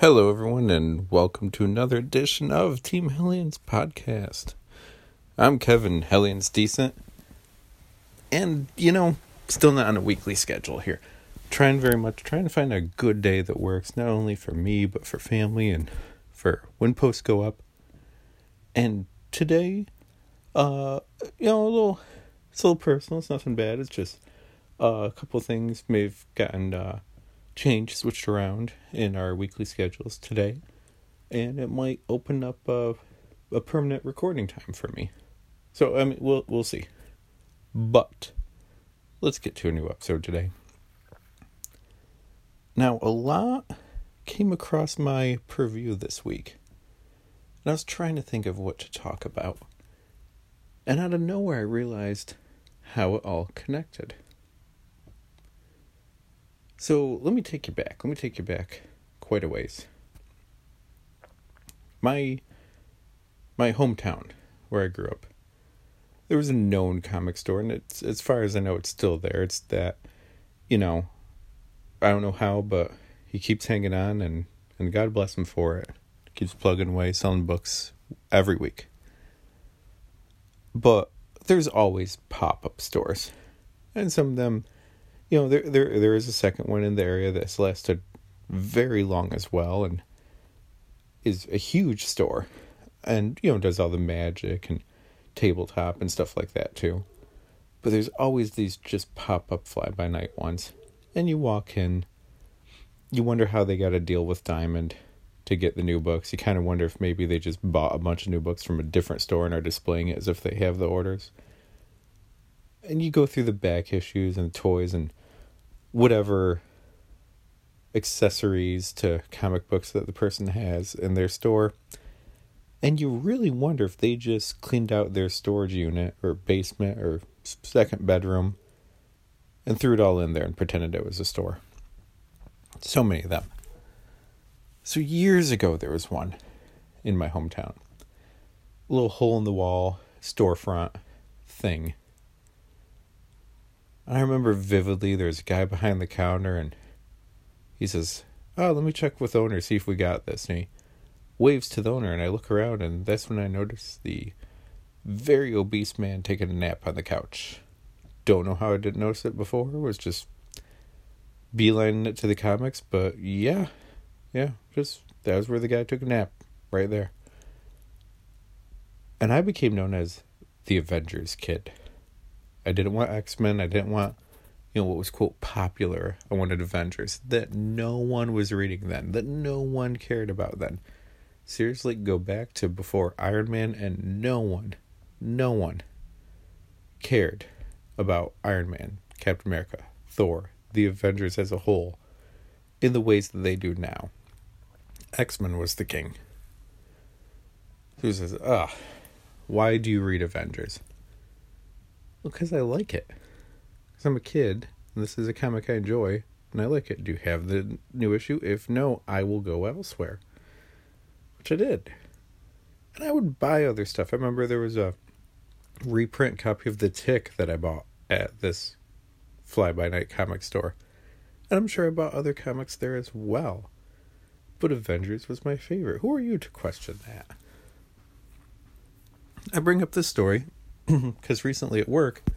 Hello, everyone, and welcome to another edition of Team Hellions podcast. I'm Kevin Hellions Decent, and you know, still not on a weekly schedule here. Trying very much, trying to find a good day that works not only for me but for family and for when posts go up. And today, uh, you know, a little, it's a little personal. It's nothing bad. It's just uh, a couple things may have gotten uh change switched around in our weekly schedules today, and it might open up a, a permanent recording time for me. So I mean, we'll we'll see. But let's get to a new episode today. Now, a lot came across my purview this week, and I was trying to think of what to talk about. And out of nowhere, I realized how it all connected. So let me take you back. Let me take you back quite a ways. My my hometown, where I grew up, there was a known comic store, and it's as far as I know, it's still there. It's that, you know, I don't know how, but he keeps hanging on, and and God bless him for it. Keeps plugging away, selling books every week. But there's always pop up stores, and some of them you know, there there there is a second one in the area that's lasted very long as well, and is a huge store, and you know does all the magic and tabletop and stuff like that too. But there's always these just pop up fly by night ones, and you walk in, you wonder how they got a deal with Diamond to get the new books. You kind of wonder if maybe they just bought a bunch of new books from a different store and are displaying it as if they have the orders and you go through the back issues and toys and whatever accessories to comic books that the person has in their store. And you really wonder if they just cleaned out their storage unit or basement or second bedroom and threw it all in there and pretended it was a store. So many of them. So years ago, there was one in my hometown. A little hole in the wall storefront thing and I remember vividly there's a guy behind the counter and he says, Oh, let me check with owner, see if we got this. And he waves to the owner, and I look around, and that's when I notice the very obese man taking a nap on the couch. Don't know how I didn't notice it before. It was just beelining it to the comics, but yeah, yeah, just that was where the guy took a nap, right there. And I became known as the Avengers Kid. I didn't want X Men. I didn't want, you know, what was quote popular. I wanted Avengers that no one was reading then, that no one cared about then. Seriously, go back to before Iron Man, and no one, no one cared about Iron Man, Captain America, Thor, the Avengers as a whole in the ways that they do now. X Men was the king. Who says, ugh, why do you read Avengers? Because I like it. Because I'm a kid, and this is a comic I enjoy, and I like it. Do you have the new issue? If no, I will go elsewhere. Which I did. And I would buy other stuff. I remember there was a reprint copy of The Tick that I bought at this fly by night comic store. And I'm sure I bought other comics there as well. But Avengers was my favorite. Who are you to question that? I bring up this story because recently at work, I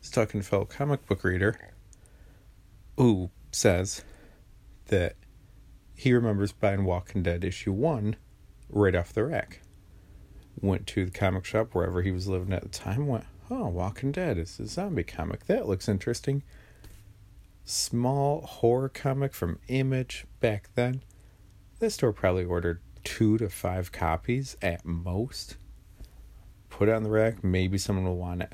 was talking to a fellow comic book reader who says that he remembers buying Walking Dead issue one right off the rack. Went to the comic shop wherever he was living at the time. Went, oh, Walking Dead is a zombie comic. That looks interesting. Small horror comic from Image back then. This store probably ordered two to five copies at most put it on the rack. Maybe someone will want it.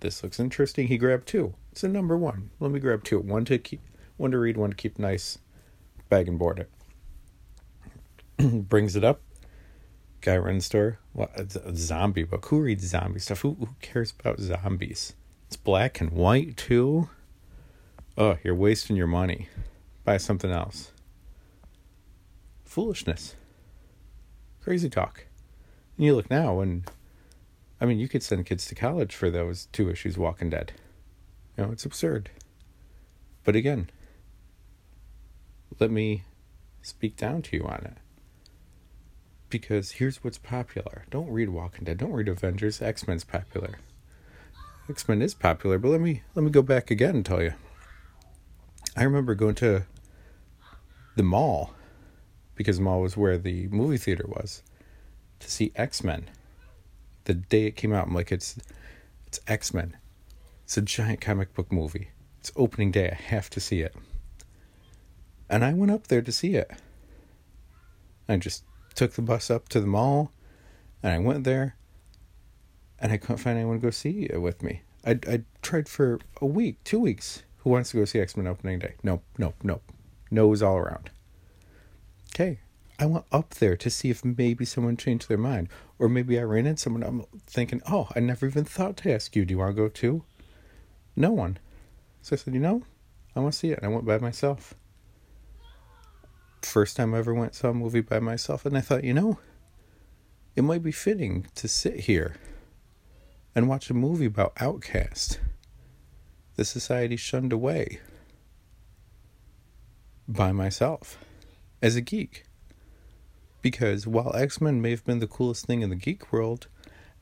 This looks interesting. He grabbed two. It's a number one. Let me grab two. One to keep, one to read, one to keep nice. Bag and board it. Brings it up. Guy runs store. What a zombie book. Who reads zombie stuff? Who, who cares about zombies? It's black and white too. Oh, you're wasting your money. Buy something else. Foolishness. Crazy talk. And you look now and I mean, you could send kids to college for those two issues Walking Dead. You know, it's absurd. But again, let me speak down to you on it. Because here's what's popular. Don't read Walking Dead. Don't read Avengers. X Men's popular. X Men is popular, but let me let me go back again and tell you. I remember going to the mall because mall was where the movie theater was to see X Men. The day it came out, I'm like, it's it's X Men. It's a giant comic book movie. It's opening day. I have to see it. And I went up there to see it. I just took the bus up to the mall and I went there and I couldn't find anyone to go see it with me. I I tried for a week, two weeks. Who wants to go see X Men opening day? Nope, nope, nope. No's all around. Okay, I went up there to see if maybe someone changed their mind, or maybe I ran into someone. I'm thinking, oh, I never even thought to ask you. Do you want to go too? No one. So I said, you know, I want to see it. And I went by myself. First time I ever went saw a movie by myself, and I thought, you know, it might be fitting to sit here and watch a movie about outcast, the society shunned away, by myself, as a geek. Because while X Men may have been the coolest thing in the geek world,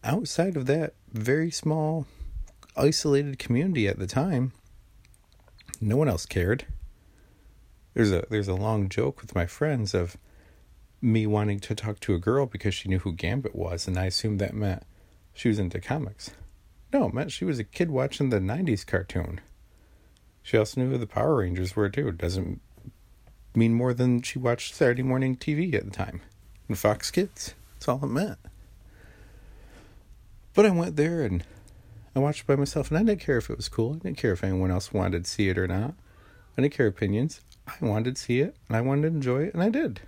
outside of that very small, isolated community at the time, no one else cared. There's a there's a long joke with my friends of me wanting to talk to a girl because she knew who Gambit was, and I assumed that meant she was into comics. No, it meant she was a kid watching the '90s cartoon. She also knew who the Power Rangers were too. Doesn't mean more than she watched Saturday morning TV at the time, and Fox Kids. That's all it meant. But I went there and I watched by myself, and I didn't care if it was cool. I didn't care if anyone else wanted to see it or not. I didn't care opinions. I wanted to see it, and I wanted to enjoy it, and I did.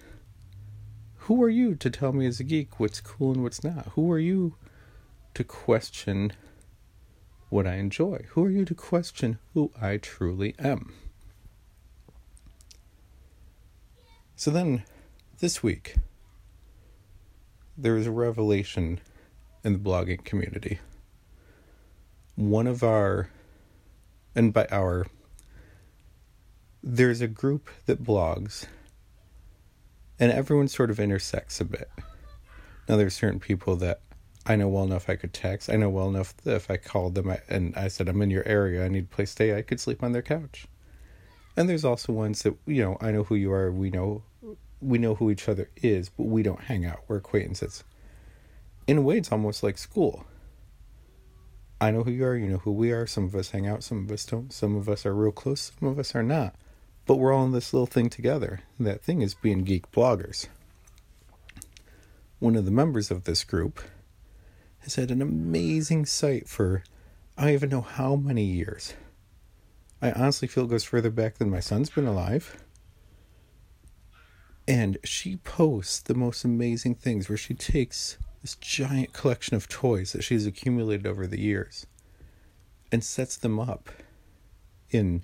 Who are you to tell me as a geek what's cool and what's not? Who are you to question what I enjoy? Who are you to question who I truly am? So then, this week, there was a revelation in the blogging community one of our, and by our, there's a group that blogs, and everyone sort of intersects a bit. Now, there's certain people that I know well enough I could text. I know well enough that if I called them and I said, I'm in your area, I need a place to stay, I could sleep on their couch. And there's also ones that, you know, I know who you are, we know we know who each other is, but we don't hang out. We're acquaintances. In a way, it's almost like school. I know who you are, you know who we are. Some of us hang out, some of us don't. Some of us are real close, some of us are not. But we're all in this little thing together. That thing is being geek bloggers. One of the members of this group has had an amazing site for I don't even know how many years. I honestly feel it goes further back than my son's been alive. And she posts the most amazing things where she takes this giant collection of toys that she's accumulated over the years and sets them up in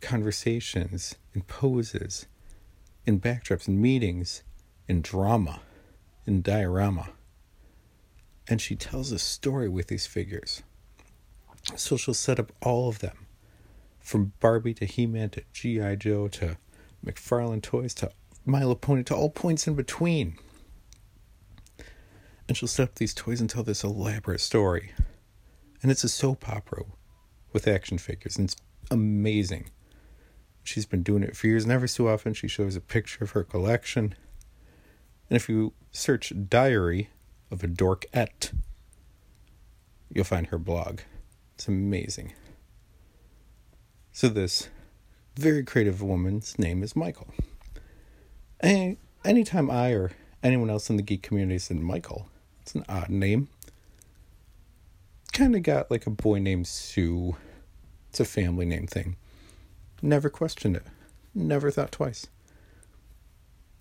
conversations, in poses, in backdrops, in meetings, in drama, in diorama. And she tells a story with these figures. So she'll set up all of them from Barbie to He Man to G.I. Joe to McFarlane toys to My Little Pony to all points in between and she'll set up these toys and tell this elaborate story. And it's a soap opera with action figures, and it's amazing. She's been doing it for years, and every so often she shows a picture of her collection. And if you search Diary of a Dorkette, you'll find her blog. It's amazing. So, this very creative woman's name is Michael. And anytime I or anyone else in the geek community said Michael, it's an odd name. Kind of got like a boy named Sue. It's a family name thing. Never questioned it. Never thought twice.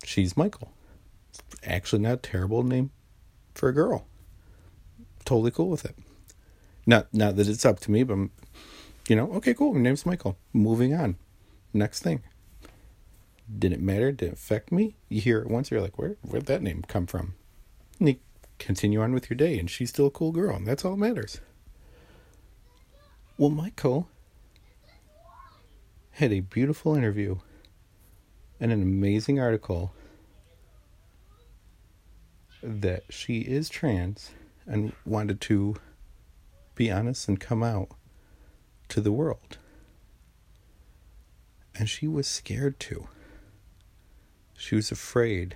She's Michael. Actually not a terrible name for a girl. Totally cool with it. Not not that it's up to me, but I'm, you know, okay, cool. My name's Michael. Moving on. Next thing. Didn't matter. Didn't affect me. You hear it once, you're like, where where'd that name come from? And you continue on with your day, and she's still a cool girl, and that's all that matters. Well, Michael had a beautiful interview and an amazing article that she is trans and wanted to be honest and come out to the world. And she was scared to. She was afraid.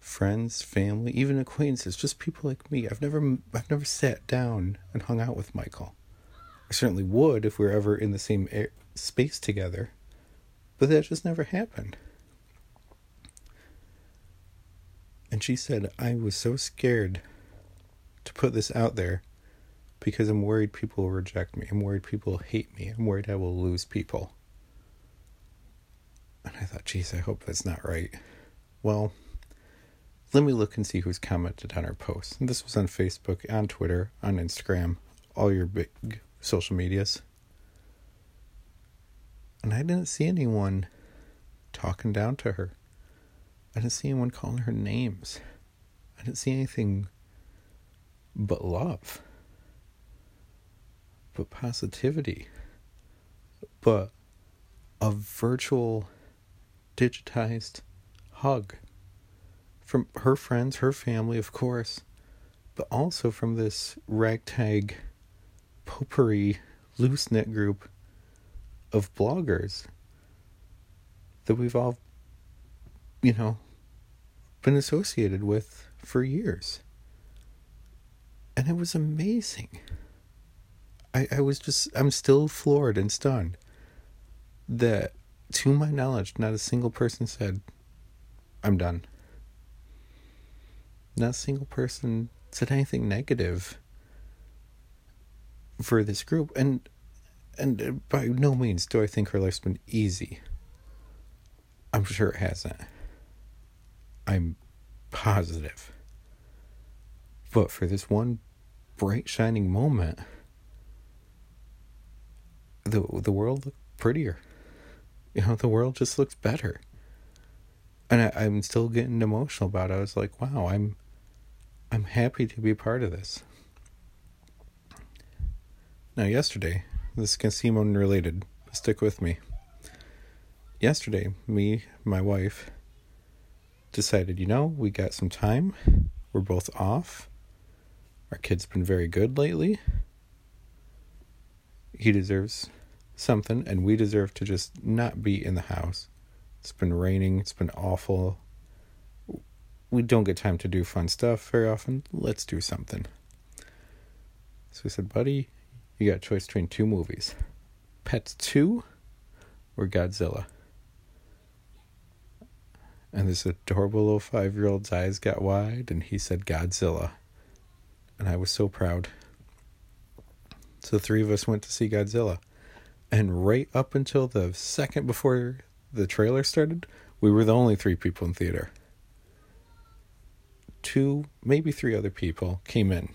Friends, family, even acquaintances, just people like me. I've never I've never sat down and hung out with Michael. I certainly would if we were ever in the same air, space together. But that just never happened. And she said, I was so scared to put this out there because I'm worried people will reject me. I'm worried people will hate me. I'm worried I will lose people. And I thought, geez, I hope that's not right. Well, let me look and see who's commented on our posts. And this was on Facebook, on Twitter, on Instagram, all your big social medias. And I didn't see anyone talking down to her. I didn't see anyone calling her names. I didn't see anything but love, but positivity, but a virtual, digitized hug from her friends, her family, of course, but also from this ragtag, potpourri, loose knit group of bloggers that we've all, you know, been associated with for years. And it was amazing. I, I was just, I'm still floored and stunned that, to my knowledge, not a single person said, I'm done. Not a single person said anything negative for this group. And and by no means do I think her life's been easy. I'm sure it hasn't. I'm positive. But for this one bright shining moment, the the world looked prettier. You know, the world just looks better. And I, I'm still getting emotional about it. I was like, wow, I'm I'm happy to be part of this. Now yesterday, this can seem unrelated, stick with me. Yesterday, me, my wife, decided, you know, we got some time. We're both off. Our kid's been very good lately. He deserves something, and we deserve to just not be in the house. It's been raining, it's been awful. We don't get time to do fun stuff very often. Let's do something. So we said, buddy, you got a choice between two movies Pets 2 or Godzilla. And this adorable little five year old's eyes got wide, and he said Godzilla. And I was so proud. So, three of us went to see Godzilla. And right up until the second before the trailer started, we were the only three people in theater. Two, maybe three other people came in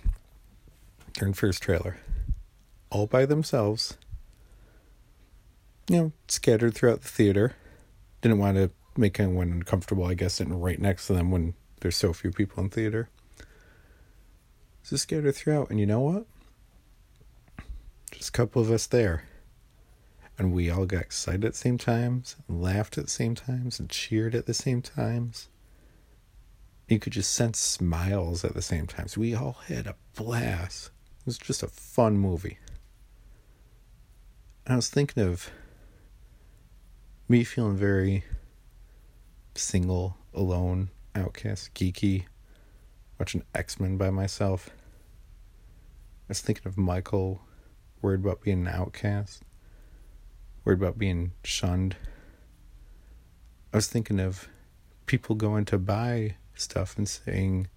during first trailer, all by themselves. You know, scattered throughout the theater. Didn't want to make anyone uncomfortable, I guess, sitting right next to them when there's so few people in theater. Just scattered throughout, and you know what? Just a couple of us there. And we all got excited at the same times, laughed at the same times, and cheered at the same times. You could just sense smiles at the same times. We all had a blast. It was just a fun movie. I was thinking of me feeling very single, alone, outcast, geeky, watching X Men by myself. I was thinking of Michael, worried about being an outcast, worried about being shunned. I was thinking of people going to buy stuff and saying,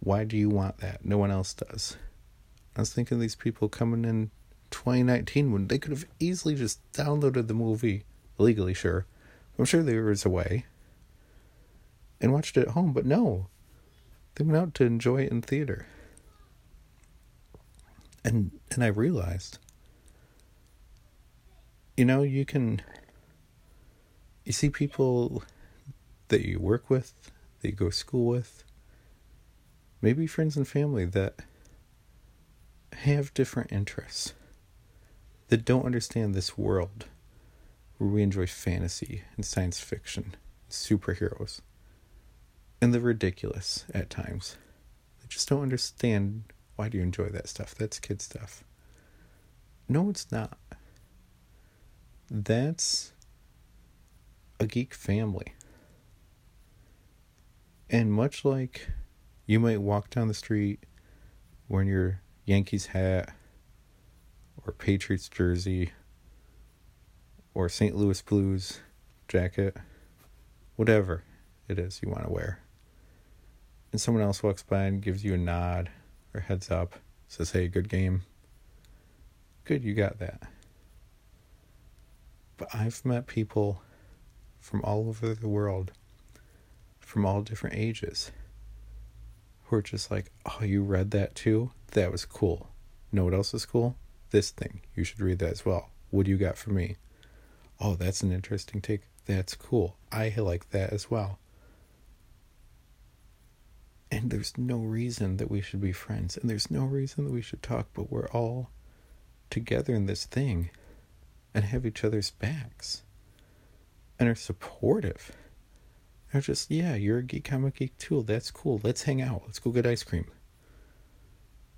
Why do you want that? No one else does. I was thinking these people coming in 2019 when they could have easily just downloaded the movie legally, sure. I'm sure there was a way and watched it at home, but no. They went out to enjoy it in theater. And and I realized you know, you can you see people that you work with, that you go to school with, maybe friends and family that have different interests, that don't understand this world where we enjoy fantasy and science fiction, superheroes, and the ridiculous at times. They just don't understand why do you enjoy that stuff? That's kid stuff. No, it's not. That's a geek family. And much like you might walk down the street wearing your Yankees hat or Patriots jersey or St. Louis Blues jacket, whatever it is you want to wear. And someone else walks by and gives you a nod or heads up, says, hey, good game. Good, you got that. But I've met people from all over the world, from all different ages, who are just like, oh, you read that too? That was cool. Know what else is cool? This thing. You should read that as well. What do you got for me? Oh, that's an interesting take. That's cool. I like that as well. And there's no reason that we should be friends. And there's no reason that we should talk, but we're all together in this thing and have each other's backs and are supportive. They're just, yeah, you're a geek comic geek too. That's cool. Let's hang out. Let's go get ice cream.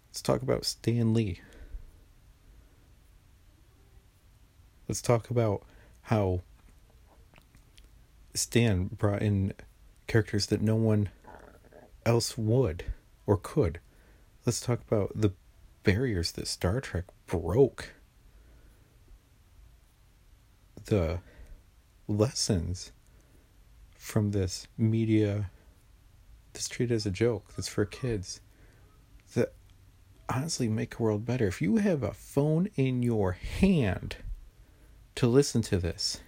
Let's talk about Stan Lee. Let's talk about how Stan brought in characters that no one else would or could. Let's talk about the barriers that Star Trek broke. The lessons from this media that's treated as a joke, that's for kids, that honestly make a world better. If you have a phone in your hand to listen to this,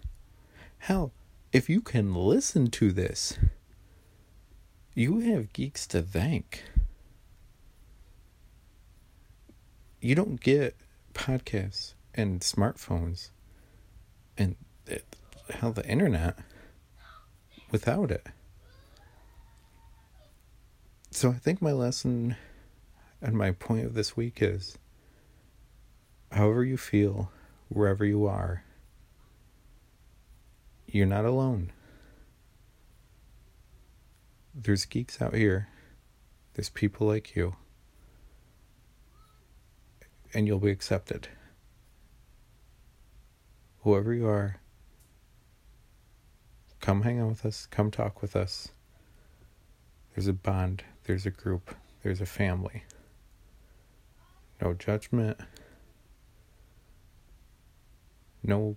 hell, if you can listen to this, you have geeks to thank. You don't get podcasts and smartphones and it, hell, the internet without it. So I think my lesson and my point of this week is however you feel, wherever you are, you're not alone there's geeks out here. There's people like you. And you'll be accepted. Whoever you are, come hang out with us, come talk with us. There's a bond, there's a group, there's a family. No judgment. No,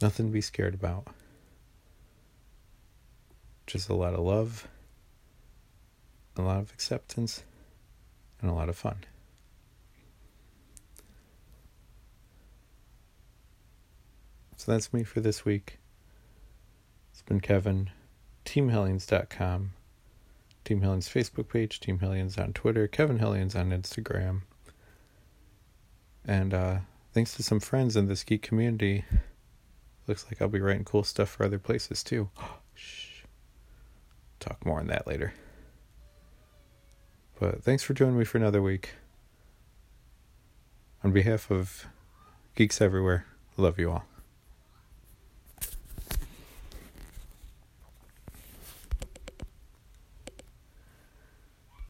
nothing to be scared about. Just a lot of love, a lot of acceptance, and a lot of fun. So that's me for this week. It's been Kevin, TeamHellions.com, Team Hellions Facebook page, Team Hellions on Twitter, Kevin Hellions on Instagram. And uh, thanks to some friends in this geek community, looks like I'll be writing cool stuff for other places too. Shh. Talk more on that later. But thanks for joining me for another week. On behalf of Geeks Everywhere, love you all.